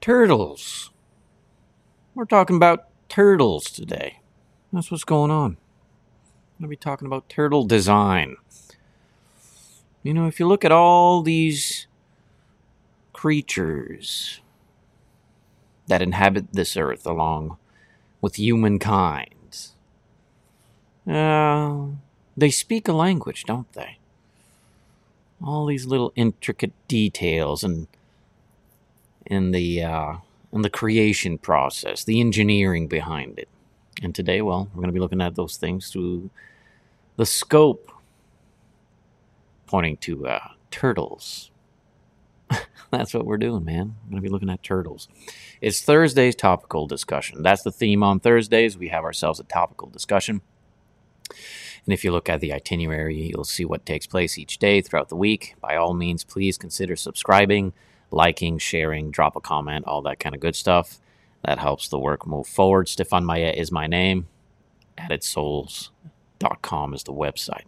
Turtles. We're talking about turtles today. That's what's going on. I'm going to be talking about turtle design. You know, if you look at all these creatures that inhabit this earth along with humankind, uh, they speak a language, don't they? All these little intricate details and in the uh, the creation process, the engineering behind it. And today, well, we're going to be looking at those things through the scope pointing to uh, turtles. That's what we're doing, man. I'm going to be looking at turtles. It's Thursday's topical discussion. That's the theme on Thursdays. We have ourselves a topical discussion. And if you look at the itinerary, you'll see what takes place each day throughout the week. By all means, please consider subscribing liking, sharing, drop a comment, all that kind of good stuff. That helps the work move forward. Stephane Maye is my name. AddedSouls.com is the website.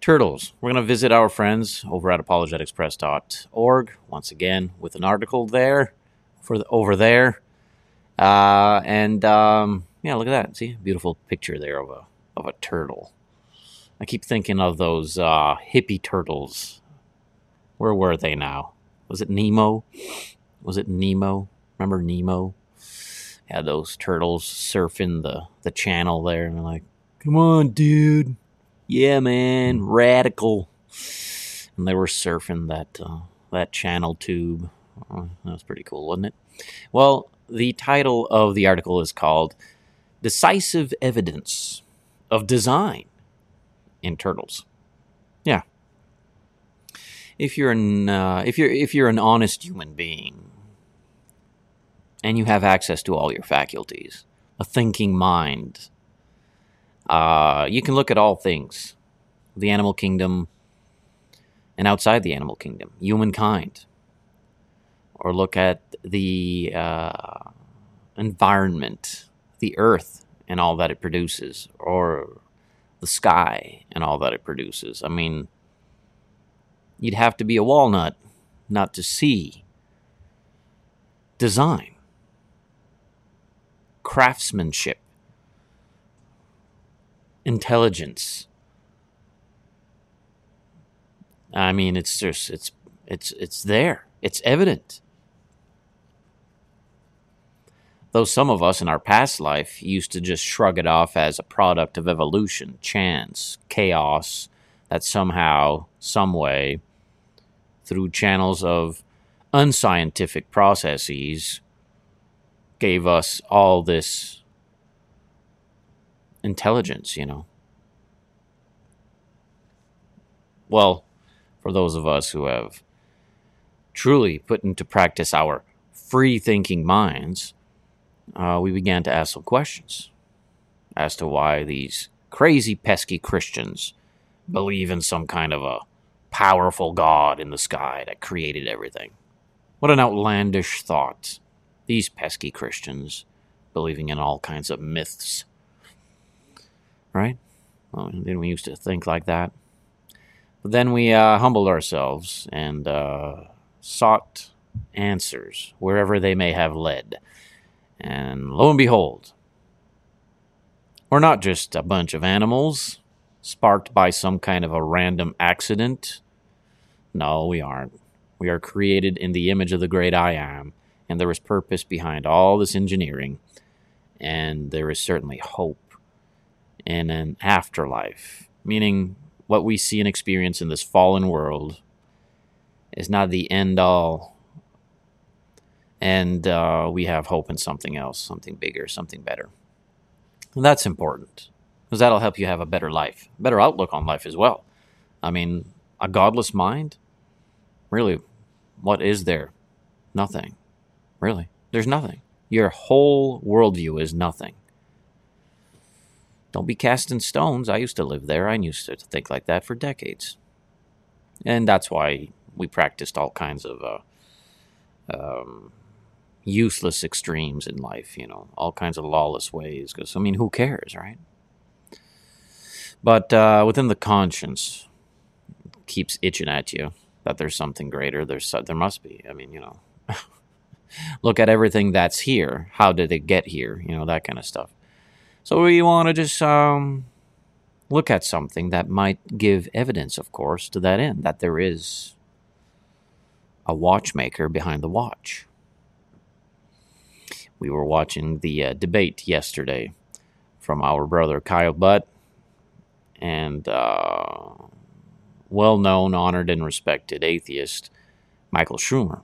Turtles. We're going to visit our friends over at apologeticspress.org once again with an article there for the, over there. Uh, and um, yeah, look at that. See, beautiful picture there of a of a turtle. I keep thinking of those uh, hippie turtles. Where were they now? Was it Nemo? Was it Nemo? Remember Nemo? Had those turtles surfing the the channel there, and they're like, "Come on, dude, yeah, man, radical." And they were surfing that uh, that channel tube. Uh, that was pretty cool, wasn't it? Well, the title of the article is called "Decisive Evidence of Design in Turtles." If you're an uh, if you're if you're an honest human being and you have access to all your faculties, a thinking mind, uh, you can look at all things, the animal kingdom and outside the animal kingdom, humankind, or look at the uh, environment, the earth and all that it produces, or the sky and all that it produces. I mean You'd have to be a walnut not to see design, craftsmanship, intelligence. I mean, it's just it's it's it's there. It's evident. Though some of us in our past life used to just shrug it off as a product of evolution, chance, chaos, that somehow, some way, through channels of unscientific processes, gave us all this intelligence, you know. Well, for those of us who have truly put into practice our free thinking minds, uh, we began to ask some questions as to why these crazy, pesky Christians believe in some kind of a powerful God in the sky that created everything. What an outlandish thought. These pesky Christians believing in all kinds of myths. Right? Well, then we used to think like that. But then we uh, humbled ourselves and uh, sought answers wherever they may have led. And lo and behold, we're not just a bunch of animals sparked by some kind of a random accident. No, we aren't. We are created in the image of the great I am, and there is purpose behind all this engineering, and there is certainly hope in an afterlife, meaning what we see and experience in this fallen world is not the end all, and uh, we have hope in something else, something bigger, something better. And that's important because that'll help you have a better life, better outlook on life as well. I mean, a godless mind, really, what is there? Nothing. Really, there's nothing. Your whole worldview is nothing. Don't be casting stones. I used to live there. I used to think like that for decades. And that's why we practiced all kinds of uh, um, useless extremes in life, you know, all kinds of lawless ways. Because, I mean, who cares, right? But uh, within the conscience, keeps itching at you that there's something greater. There's there must be. I mean, you know, look at everything that's here. How did it get here? You know, that kind of stuff. So we want to just um, look at something that might give evidence, of course, to that end, that there is a watchmaker behind the watch. We were watching the uh, debate yesterday from our brother Kyle Butt and uh, well known, honored, and respected atheist Michael Shermer.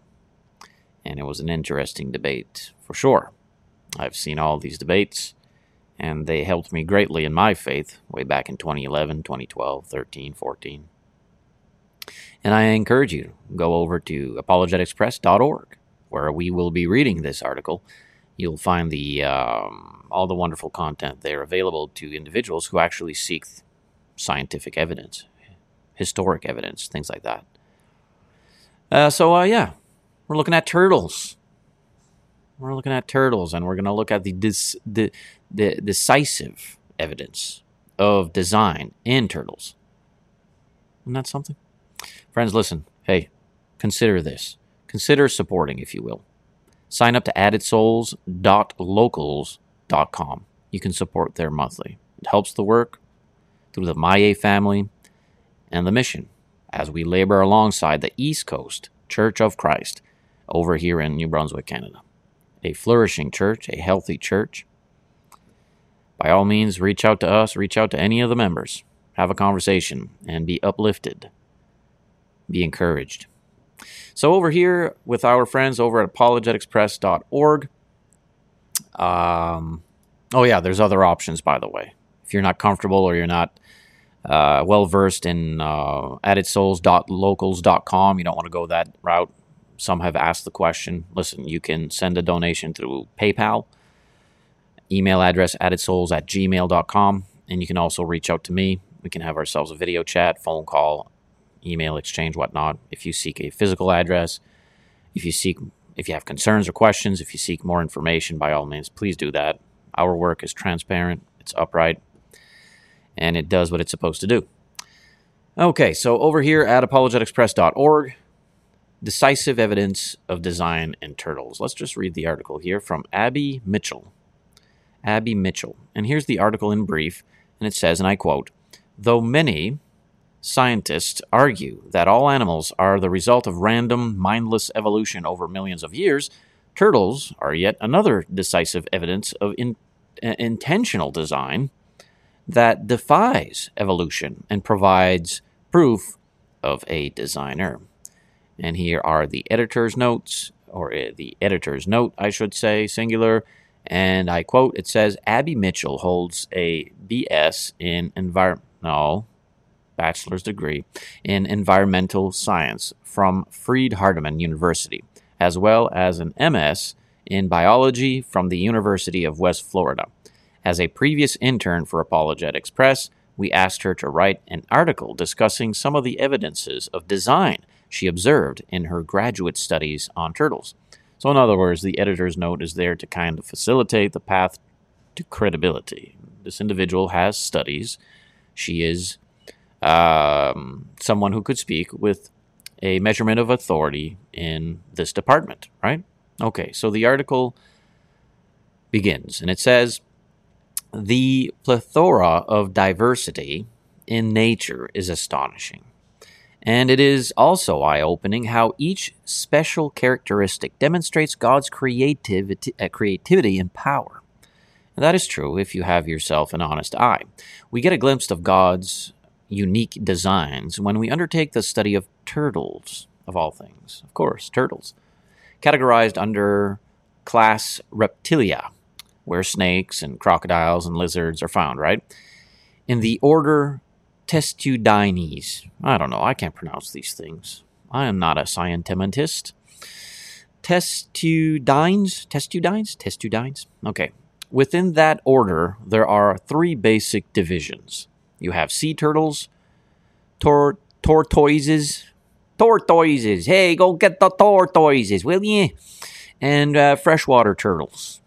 And it was an interesting debate for sure. I've seen all these debates, and they helped me greatly in my faith way back in 2011, 2012, 13, 14. And I encourage you to go over to apologeticspress.org, where we will be reading this article. You'll find the um, all the wonderful content there available to individuals who actually seek scientific evidence, historic evidence, things like that. Uh, so, uh, yeah, we're looking at turtles. We're looking at turtles, and we're going to look at the, dis- the, the decisive evidence of design in turtles. Isn't that something? Friends, listen. Hey, consider this. Consider supporting, if you will. Sign up to addedsouls.locals.com. You can support there monthly. It helps the work through the Maye family and the mission as we labor alongside the East Coast Church of Christ over here in New Brunswick, Canada. A flourishing church, a healthy church. By all means, reach out to us, reach out to any of the members, have a conversation, and be uplifted, be encouraged. So, over here with our friends over at apologeticspress.org, um, oh, yeah, there's other options, by the way. If you're not comfortable or you're not uh, well versed in uh, addedsouls.locals.com, you don't want to go that route. Some have asked the question. Listen, you can send a donation through PayPal, email address addedsouls at gmail.com, and you can also reach out to me. We can have ourselves a video chat, phone call, email exchange, whatnot. If you seek a physical address, if you seek, if you have concerns or questions, if you seek more information, by all means, please do that. Our work is transparent, it's upright, and it does what it's supposed to do. Okay, so over here at apologeticspress.org, decisive evidence of design in turtles. Let's just read the article here from Abby Mitchell. Abby Mitchell. And here's the article in brief, and it says, and I quote, Though many scientists argue that all animals are the result of random, mindless evolution over millions of years, turtles are yet another decisive evidence of in, uh, intentional design that defies evolution and provides proof of a designer. And here are the editor's notes, or uh, the editor's note, I should say, singular. And I quote, it says, Abby Mitchell holds a BS in environmental bachelor's degree in environmental science from Freed Hardeman University, as well as an MS in biology from the University of West Florida. As a previous intern for Apologetics Press, we asked her to write an article discussing some of the evidences of design she observed in her graduate studies on turtles. So, in other words, the editor's note is there to kind of facilitate the path to credibility. This individual has studies. She is um, someone who could speak with a measurement of authority in this department, right? Okay, so the article begins, and it says the plethora of diversity in nature is astonishing. And it is also eye opening how each special characteristic demonstrates God's creativity, uh, creativity and power. And that is true if you have yourself an honest eye. We get a glimpse of God's unique designs when we undertake the study of turtles, of all things. Of course, turtles. Categorized under class Reptilia, where snakes and crocodiles and lizards are found, right? In the order Testudines. I don't know, I can't pronounce these things. I am not a scientimentist. Testudines? Testudines? Testudines? Okay. Within that order, there are three basic divisions. You have sea turtles, tor- tortoises, tortoises. Hey, go get the tortoises, will you? And uh, freshwater turtles.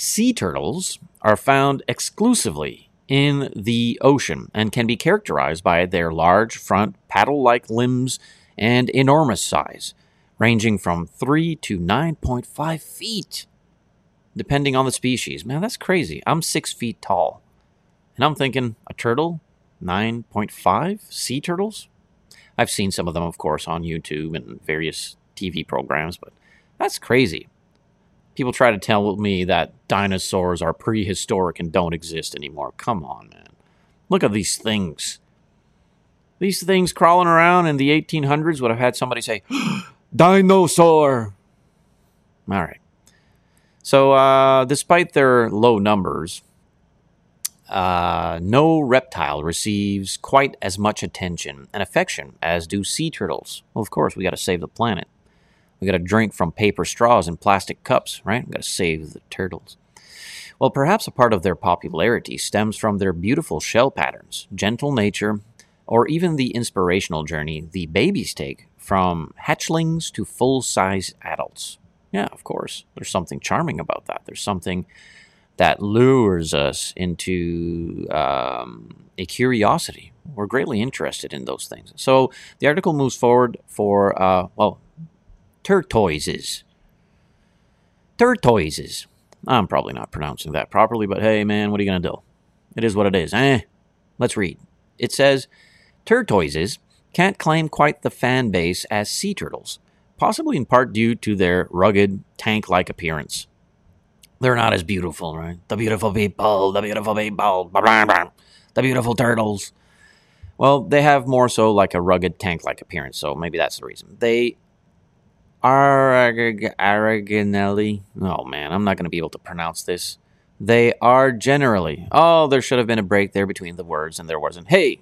Sea turtles are found exclusively in the ocean and can be characterized by their large front paddle like limbs and enormous size. ranging from 3 to 9.5 feet, depending on the species. Man, that's crazy. I'm six feet tall. And I'm thinking, a turtle? 9.5? Sea turtles? I've seen some of them, of course, on YouTube and various TV programs, but that's crazy. People try to tell me that dinosaurs are prehistoric and don't exist anymore. Come on, man. Look at these things. These things crawling around in the 1800s would have had somebody say, Dinosaur! All right. So, uh, despite their low numbers, uh, no reptile receives quite as much attention and affection as do sea turtles. Well, of course, we got to save the planet. We got to drink from paper straws and plastic cups, right? We got to save the turtles. Well, perhaps a part of their popularity stems from their beautiful shell patterns, gentle nature, or even the inspirational journey the babies take from hatchlings to full size adults. Yeah, of course. There's something charming about that. There's something that lures us into um, a curiosity. We're greatly interested in those things. So the article moves forward for, uh, well, tortoises. Tortoises. I'm probably not pronouncing that properly, but hey, man, what are you going to do? It is what it is. Eh? Let's read. It says Tortoises can't claim quite the fan base as sea turtles, possibly in part due to their rugged, tank like appearance. They're not as beautiful, right? The beautiful people, the beautiful people, the beautiful turtles. Well, they have more so like a rugged tank like appearance, so maybe that's the reason. They Aragonelli. Oh man, I'm not going to be able to pronounce this. They are generally. Oh, there should have been a break there between the words, and there wasn't. Hey,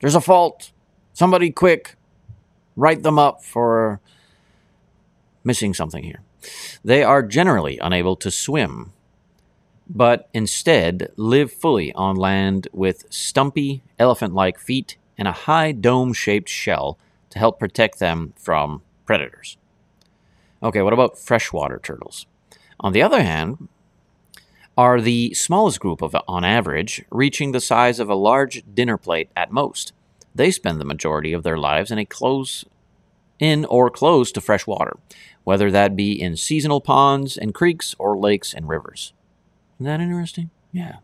there's a fault. Somebody quick, write them up for missing something here. They are generally unable to swim, but instead live fully on land with stumpy, elephant like feet and a high dome shaped shell to help protect them from predators. Okay, what about freshwater turtles? On the other hand, are the smallest group of on average, reaching the size of a large dinner plate at most. They spend the majority of their lives in a close in or close to fresh water, whether that be in seasonal ponds and creeks or lakes and rivers. Isn't that interesting? Yeah.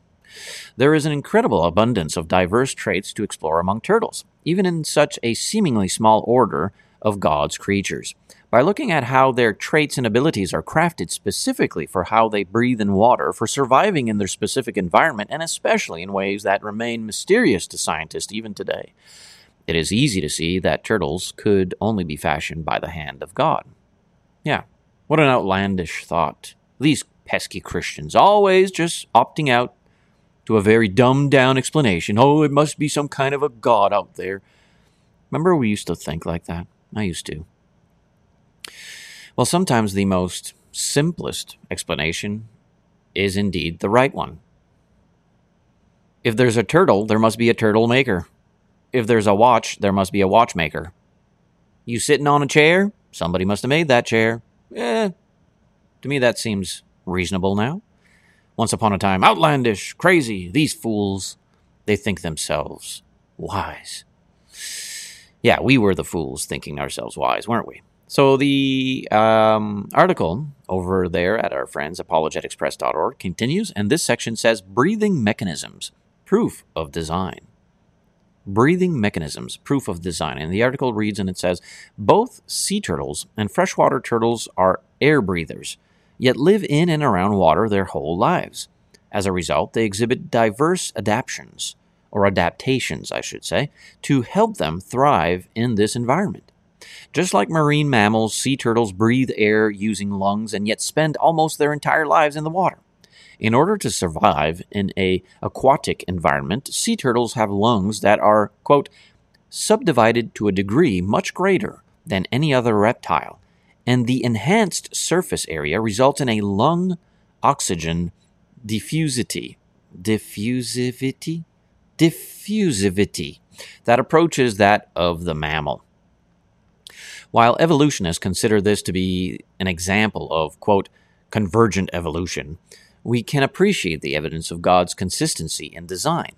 There is an incredible abundance of diverse traits to explore among turtles, even in such a seemingly small order of God's creatures. By looking at how their traits and abilities are crafted specifically for how they breathe in water, for surviving in their specific environment, and especially in ways that remain mysterious to scientists even today, it is easy to see that turtles could only be fashioned by the hand of God. Yeah, what an outlandish thought. These pesky Christians, always just opting out to a very dumbed down explanation. Oh, it must be some kind of a God out there. Remember, we used to think like that? I used to. Well, sometimes the most simplest explanation is indeed the right one. If there's a turtle, there must be a turtle maker. If there's a watch, there must be a watchmaker. You sitting on a chair? Somebody must have made that chair. Eh, to me that seems reasonable now. Once upon a time, outlandish, crazy, these fools, they think themselves wise. Yeah, we were the fools thinking ourselves wise, weren't we? So the um, article over there at our friends apologeticspress.org continues, and this section says breathing mechanisms, proof of design. Breathing mechanisms, proof of design. And the article reads and it says both sea turtles and freshwater turtles are air breathers, yet live in and around water their whole lives. As a result, they exhibit diverse adaptations or adaptations, I should say, to help them thrive in this environment. Just like marine mammals, sea turtles breathe air using lungs and yet spend almost their entire lives in the water. In order to survive in a aquatic environment, sea turtles have lungs that are, quote, subdivided to a degree much greater than any other reptile, and the enhanced surface area results in a lung oxygen diffusivity. Diffusivity? diffusivity that approaches that of the mammal. While evolutionists consider this to be an example of, quote, convergent evolution, we can appreciate the evidence of God's consistency in design.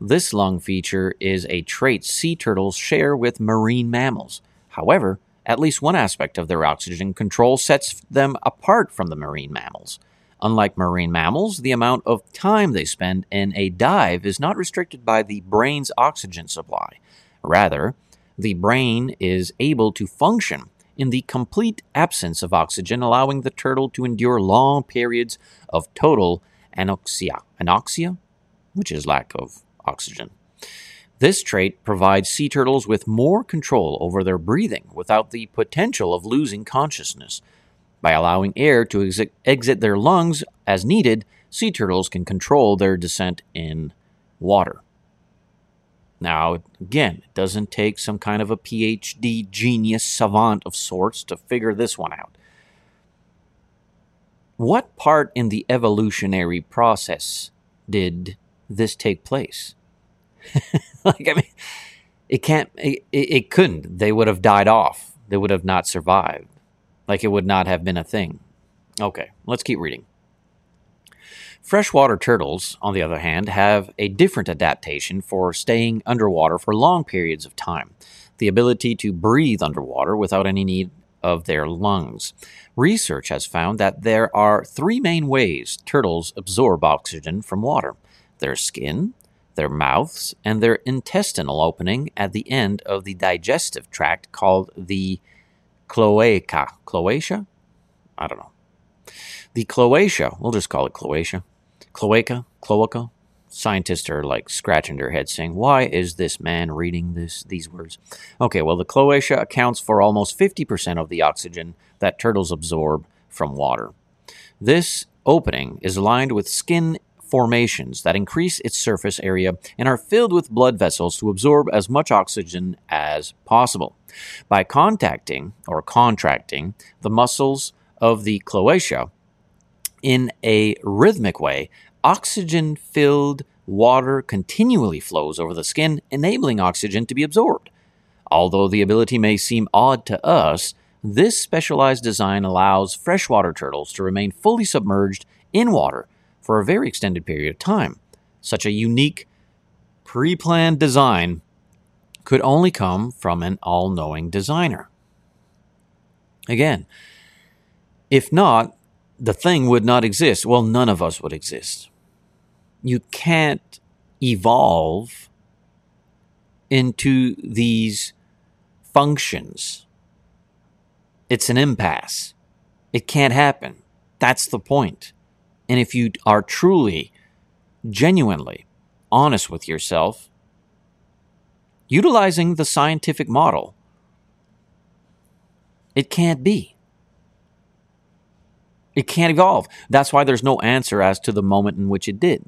This lung feature is a trait sea turtles share with marine mammals. However, at least one aspect of their oxygen control sets them apart from the marine mammals. Unlike marine mammals, the amount of time they spend in a dive is not restricted by the brain's oxygen supply. Rather, the brain is able to function in the complete absence of oxygen, allowing the turtle to endure long periods of total anoxia. Anoxia? Which is lack of oxygen. This trait provides sea turtles with more control over their breathing without the potential of losing consciousness. By allowing air to exit, exit their lungs as needed, sea turtles can control their descent in water. Now, again, it doesn't take some kind of a PhD genius savant of sorts to figure this one out. What part in the evolutionary process did this take place? like, I mean, it can't, it, it couldn't. They would have died off. They would have not survived. Like, it would not have been a thing. Okay, let's keep reading. Freshwater turtles, on the other hand, have a different adaptation for staying underwater for long periods of time the ability to breathe underwater without any need of their lungs. Research has found that there are three main ways turtles absorb oxygen from water their skin, their mouths, and their intestinal opening at the end of the digestive tract called the cloaca. Cloaca? I don't know. The cloaca, we'll just call it cloaca. Cloaca? Cloaca? Scientists are like scratching their heads saying, why is this man reading this these words? Okay, well the cloaca accounts for almost 50% of the oxygen that turtles absorb from water. This opening is lined with skin formations that increase its surface area and are filled with blood vessels to absorb as much oxygen as possible. By contacting or contracting the muscles of the cloaca in a rhythmic way, oxygen filled water continually flows over the skin, enabling oxygen to be absorbed. Although the ability may seem odd to us, this specialized design allows freshwater turtles to remain fully submerged in water for a very extended period of time. Such a unique, pre planned design could only come from an all knowing designer. Again, if not, the thing would not exist. Well, none of us would exist. You can't evolve into these functions. It's an impasse. It can't happen. That's the point. And if you are truly, genuinely honest with yourself, utilizing the scientific model, it can't be. It can't evolve. That's why there's no answer as to the moment in which it did.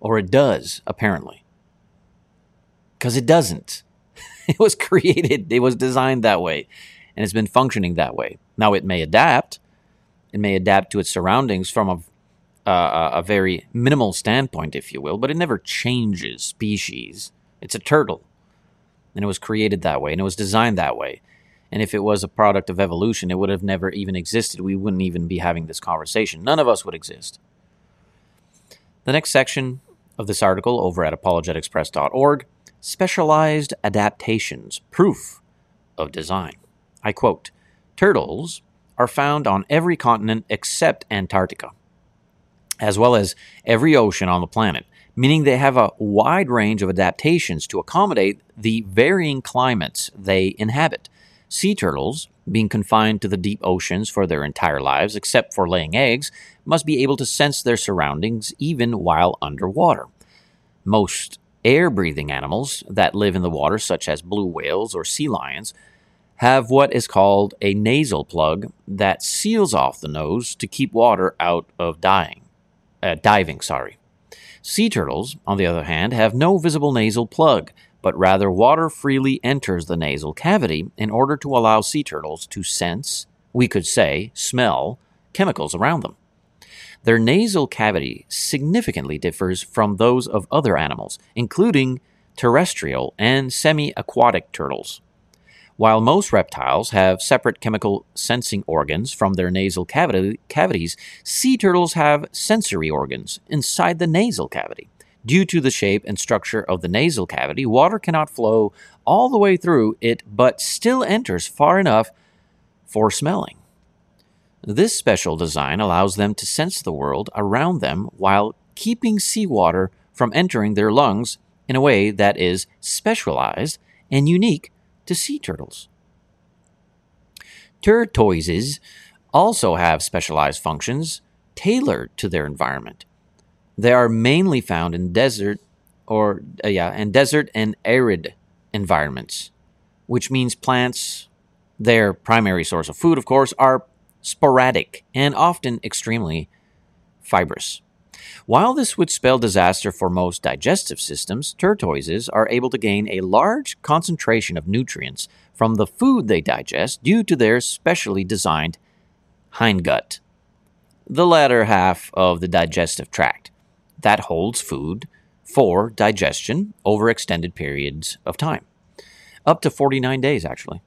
Or it does, apparently. Because it doesn't. It was created, it was designed that way, and it's been functioning that way. Now, it may adapt, it may adapt to its surroundings from a, uh, a very minimal standpoint, if you will, but it never changes species. It's a turtle. And it was created that way, and it was designed that way. And if it was a product of evolution, it would have never even existed. We wouldn't even be having this conversation. None of us would exist. The next section of this article over at apologeticspress.org specialized adaptations, proof of design. I quote Turtles are found on every continent except Antarctica, as well as every ocean on the planet, meaning they have a wide range of adaptations to accommodate the varying climates they inhabit. Sea turtles, being confined to the deep oceans for their entire lives except for laying eggs, must be able to sense their surroundings even while underwater. Most air breathing animals that live in the water, such as blue whales or sea lions, have what is called a nasal plug that seals off the nose to keep water out of dying, uh, diving. Sorry. Sea turtles, on the other hand, have no visible nasal plug, but rather water freely enters the nasal cavity in order to allow sea turtles to sense, we could say, smell, chemicals around them. Their nasal cavity significantly differs from those of other animals, including terrestrial and semi aquatic turtles. While most reptiles have separate chemical sensing organs from their nasal cavity, cavities, sea turtles have sensory organs inside the nasal cavity. Due to the shape and structure of the nasal cavity, water cannot flow all the way through it, but still enters far enough for smelling. This special design allows them to sense the world around them while keeping seawater from entering their lungs in a way that is specialized and unique to sea turtles. Tortoises also have specialized functions tailored to their environment. They are mainly found in desert or uh, yeah, in desert and arid environments, which means plants, their primary source of food, of course, are sporadic and often extremely fibrous. While this would spell disaster for most digestive systems, tortoises are able to gain a large concentration of nutrients from the food they digest due to their specially designed hindgut, the latter half of the digestive tract that holds food for digestion over extended periods of time, up to 49 days, actually.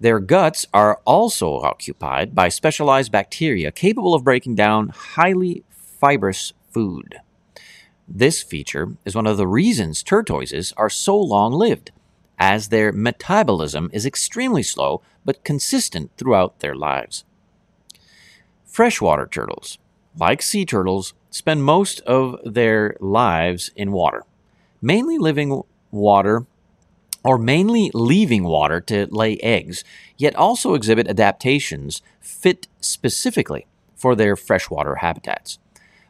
Their guts are also occupied by specialized bacteria capable of breaking down highly fibrous food. This feature is one of the reasons tortoises are so long lived, as their metabolism is extremely slow but consistent throughout their lives. Freshwater turtles, like sea turtles, spend most of their lives in water, mainly living water or mainly leaving water to lay eggs, yet also exhibit adaptations fit specifically for their freshwater habitats.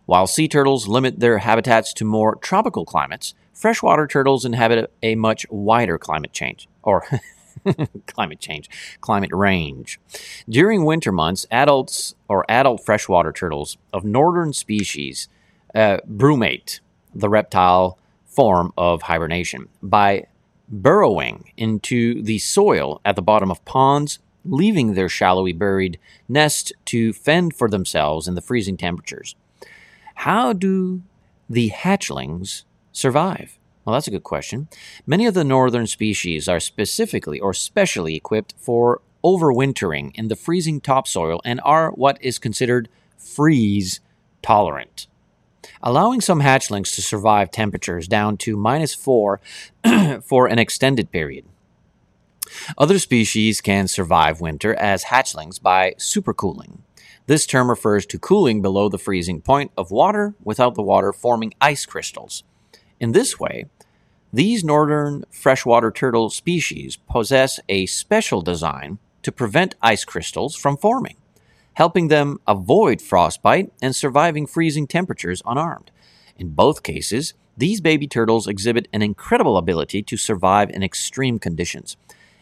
While sea turtles limit their habitats to more tropical climates, freshwater turtles inhabit a much wider climate change or climate change, climate range. During winter months, adults or adult freshwater turtles of northern species uh, brumate, the reptile form of hibernation, by burrowing into the soil at the bottom of ponds, leaving their shallowly buried nest to fend for themselves in the freezing temperatures. How do the hatchlings survive? Well, that's a good question. Many of the northern species are specifically or specially equipped for overwintering in the freezing topsoil and are what is considered freeze tolerant, allowing some hatchlings to survive temperatures down to minus four for an extended period. Other species can survive winter as hatchlings by supercooling, this term refers to cooling below the freezing point of water without the water forming ice crystals. In this way, these northern freshwater turtle species possess a special design to prevent ice crystals from forming, helping them avoid frostbite and surviving freezing temperatures unarmed. In both cases, these baby turtles exhibit an incredible ability to survive in extreme conditions.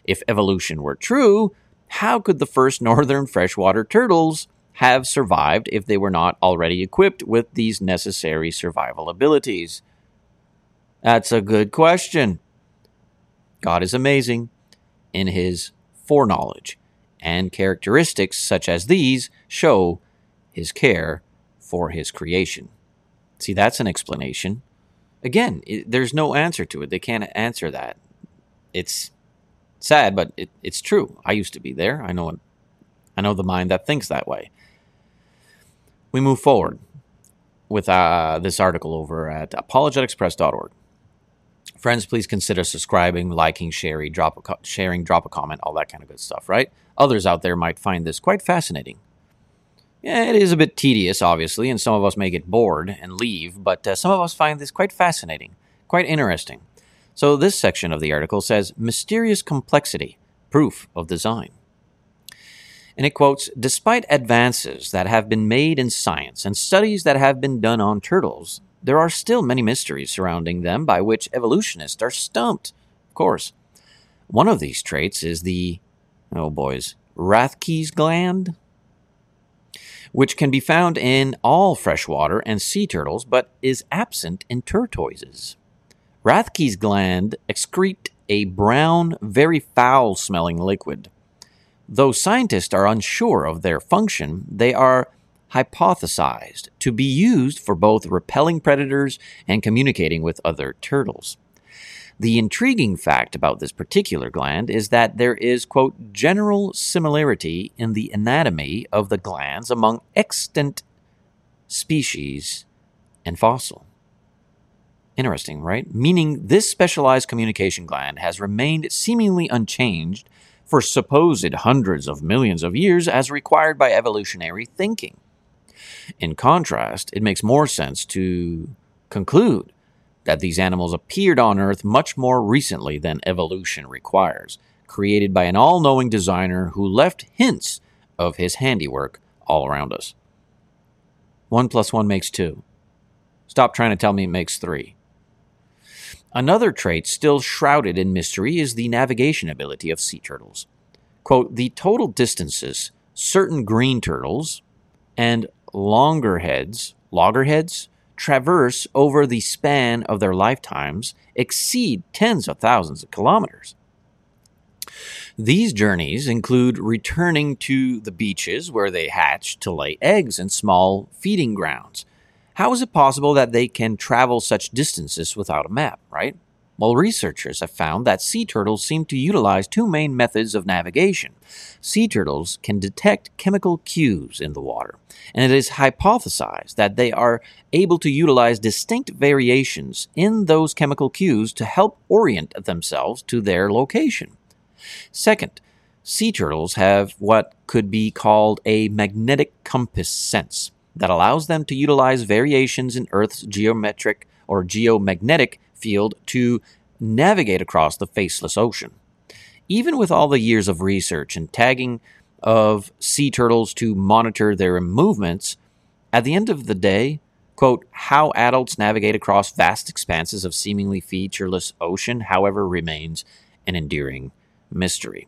If evolution were true, how could the first northern freshwater turtles have survived if they were not already equipped with these necessary survival abilities? That's a good question. God is amazing in his foreknowledge, and characteristics such as these show his care for his creation. See, that's an explanation. Again, it, there's no answer to it. They can't answer that. It's sad, but it, it's true. I used to be there. I know. I know the mind that thinks that way we move forward with uh, this article over at apologeticspress.org. Friends, please consider subscribing, liking, sharing, drop a co- sharing, drop a comment, all that kind of good stuff, right? Others out there might find this quite fascinating. Yeah, it is a bit tedious, obviously, and some of us may get bored and leave, but uh, some of us find this quite fascinating, quite interesting. So, this section of the article says Mysterious Complexity Proof of Design. And it quotes Despite advances that have been made in science and studies that have been done on turtles, there are still many mysteries surrounding them by which evolutionists are stumped. Of course. One of these traits is the, oh boys, Rathke's gland, which can be found in all freshwater and sea turtles but is absent in tortoises. Rathke's gland excrete a brown, very foul smelling liquid. Though scientists are unsure of their function, they are hypothesized to be used for both repelling predators and communicating with other turtles. The intriguing fact about this particular gland is that there is, quote, general similarity in the anatomy of the glands among extant species and fossil. Interesting, right? Meaning this specialized communication gland has remained seemingly unchanged for supposed hundreds of millions of years as required by evolutionary thinking. In contrast, it makes more sense to conclude that these animals appeared on Earth much more recently than evolution requires, created by an all knowing designer who left hints of his handiwork all around us. One plus one makes two. Stop trying to tell me it makes three. Another trait still shrouded in mystery is the navigation ability of sea turtles. Quote, the total distances certain green turtles and loggerheads, loggerheads traverse over the span of their lifetimes exceed tens of thousands of kilometers. These journeys include returning to the beaches where they hatch to lay eggs and small feeding grounds. How is it possible that they can travel such distances without a map, right? Well, researchers have found that sea turtles seem to utilize two main methods of navigation. Sea turtles can detect chemical cues in the water, and it is hypothesized that they are able to utilize distinct variations in those chemical cues to help orient themselves to their location. Second, sea turtles have what could be called a magnetic compass sense that allows them to utilize variations in Earth's geometric or geomagnetic field to navigate across the faceless ocean. Even with all the years of research and tagging of sea turtles to monitor their movements, at the end of the day, quote, how adults navigate across vast expanses of seemingly featureless ocean, however, remains an enduring mystery.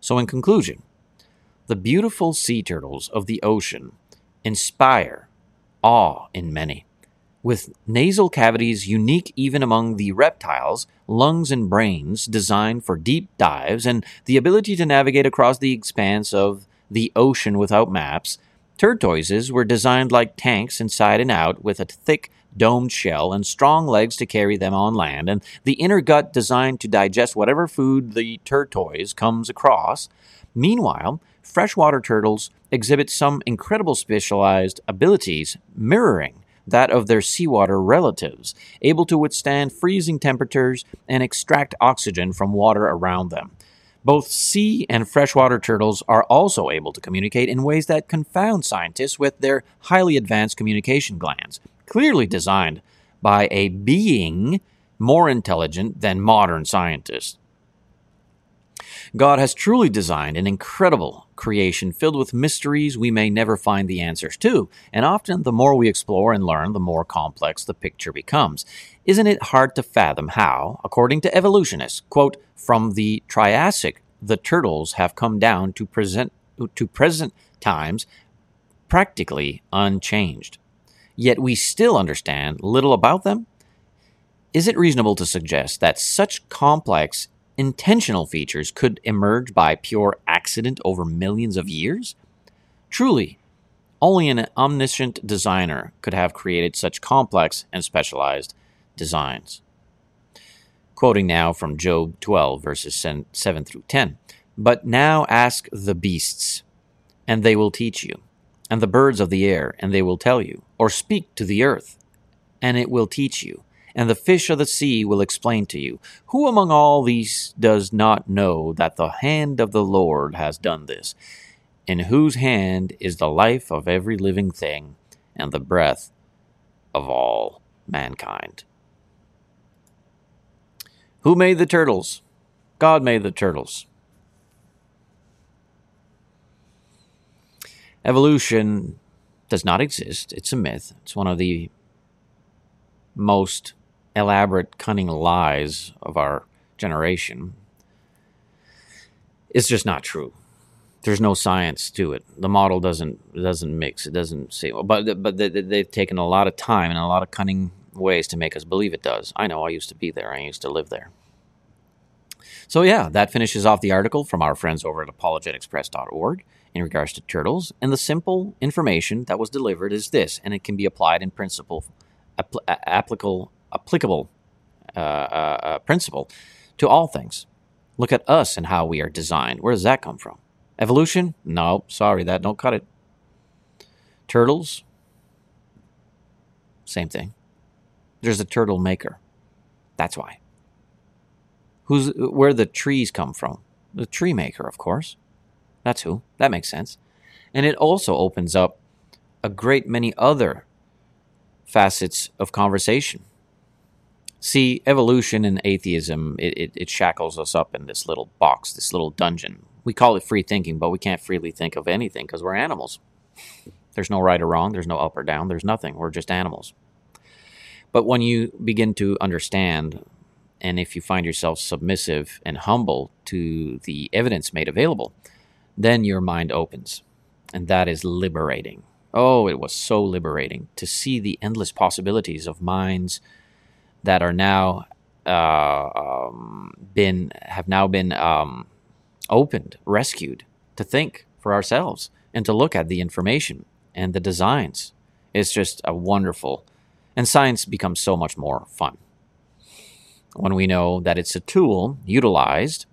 So, in conclusion, the beautiful sea turtles of the ocean inspire awe in many. With nasal cavities unique even among the reptiles, lungs and brains designed for deep dives, and the ability to navigate across the expanse of the ocean without maps, tortoises were designed like tanks inside and out with a thick domed shell and strong legs to carry them on land, and the inner gut designed to digest whatever food the tortoise comes across. Meanwhile, freshwater turtles exhibit some incredible specialized abilities mirroring that of their seawater relatives, able to withstand freezing temperatures and extract oxygen from water around them. Both sea and freshwater turtles are also able to communicate in ways that confound scientists with their highly advanced communication glands, clearly designed by a being more intelligent than modern scientists. God has truly designed an incredible creation filled with mysteries we may never find the answers to, and often the more we explore and learn, the more complex the picture becomes. Isn't it hard to fathom how, according to evolutionists, quote, from the Triassic, the turtles have come down to present to present times practically unchanged. Yet we still understand little about them? Is it reasonable to suggest that such complex intentional features could emerge by pure accident over millions of years? Truly, only an omniscient designer could have created such complex and specialized designs. Quoting now from Job 12, verses 7 through 10. But now ask the beasts, and they will teach you, and the birds of the air, and they will tell you, or speak to the earth, and it will teach you and the fish of the sea will explain to you. Who among all these does not know that the hand of the Lord has done this, in whose hand is the life of every living thing and the breath of all mankind? Who made the turtles? God made the turtles. Evolution does not exist. It's a myth. It's one of the most elaborate, cunning lies of our generation is just not true. There's no science to it. The model doesn't doesn't mix. It doesn't say. But but they've taken a lot of time and a lot of cunning ways to make us believe it does. I know. I used to be there. I used to live there. So yeah, that finishes off the article from our friends over at apologeticspress.org in regards to turtles. And the simple information that was delivered is this, and it can be applied in principle, apl- applicable applicable uh, uh, uh, principle to all things. Look at us and how we are designed. Where does that come from? Evolution? No, sorry, that don't cut it. Turtles? Same thing. There's a turtle maker. That's why. Who's where the trees come from? The tree maker, of course. That's who. That makes sense. And it also opens up a great many other facets of conversation. See, evolution and atheism, it, it, it, shackles us up in this little box, this little dungeon. We call it free thinking, but we can't freely think of anything because we're animals. There's no right or wrong, there's no up or down, there's nothing. We're just animals. But when you begin to understand, and if you find yourself submissive and humble to the evidence made available, then your mind opens. And that is liberating. Oh, it was so liberating to see the endless possibilities of minds that are now uh, um, been have now been um, opened, rescued to think for ourselves and to look at the information and the designs. It's just a wonderful, and science becomes so much more fun when we know that it's a tool utilized,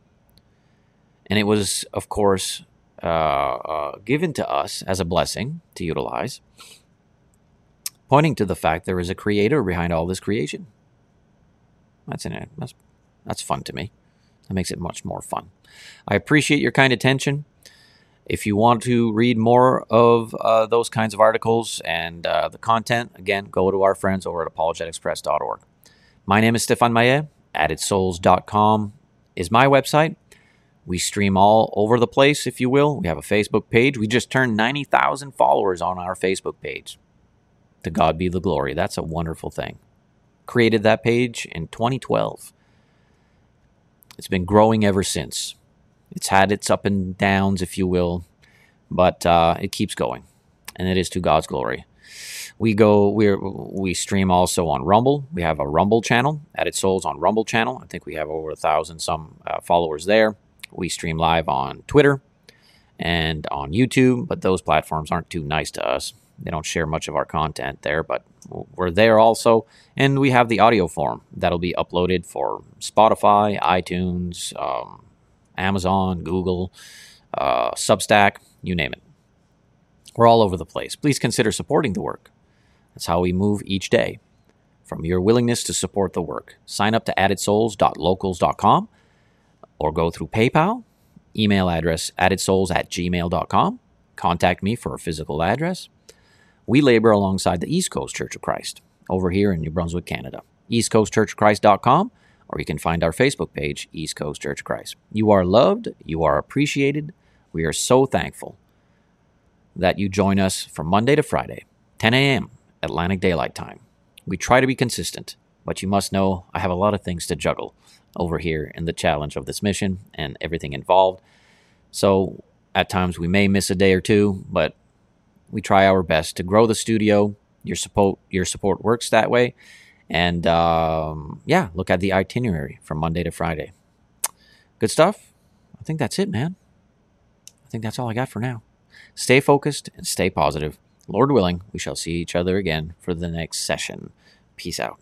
and it was, of course, uh, uh, given to us as a blessing to utilize, pointing to the fact there is a creator behind all this creation. That's it. That's that's fun to me. That makes it much more fun. I appreciate your kind attention. If you want to read more of uh, those kinds of articles and uh, the content, again, go to our friends over at apologeticspress.org. My name is Stephane Maye. AddedSouls.com is my website. We stream all over the place, if you will. We have a Facebook page. We just turned 90,000 followers on our Facebook page. To God be the glory. That's a wonderful thing. Created that page in 2012. It's been growing ever since. It's had its up and downs, if you will, but uh, it keeps going, and it is to God's glory. We go we we stream also on Rumble. We have a Rumble channel, Added Souls on Rumble channel. I think we have over a thousand some uh, followers there. We stream live on Twitter and on YouTube, but those platforms aren't too nice to us. They don't share much of our content there, but we're there also. And we have the audio form that'll be uploaded for Spotify, iTunes, um, Amazon, Google, uh, Substack, you name it. We're all over the place. Please consider supporting the work. That's how we move each day. From your willingness to support the work, sign up to addedsouls.locals.com or go through PayPal, email address addedsouls at gmail.com. Contact me for a physical address. We labor alongside the East Coast Church of Christ over here in New Brunswick, Canada. EastCoastChurchOfChrist.com, or you can find our Facebook page, East Coast Church of Christ. You are loved, you are appreciated. We are so thankful that you join us from Monday to Friday, 10 a.m. Atlantic Daylight Time. We try to be consistent, but you must know I have a lot of things to juggle over here in the challenge of this mission and everything involved. So at times we may miss a day or two, but we try our best to grow the studio. Your support, your support works that way, and um, yeah, look at the itinerary from Monday to Friday. Good stuff. I think that's it, man. I think that's all I got for now. Stay focused and stay positive. Lord willing, we shall see each other again for the next session. Peace out.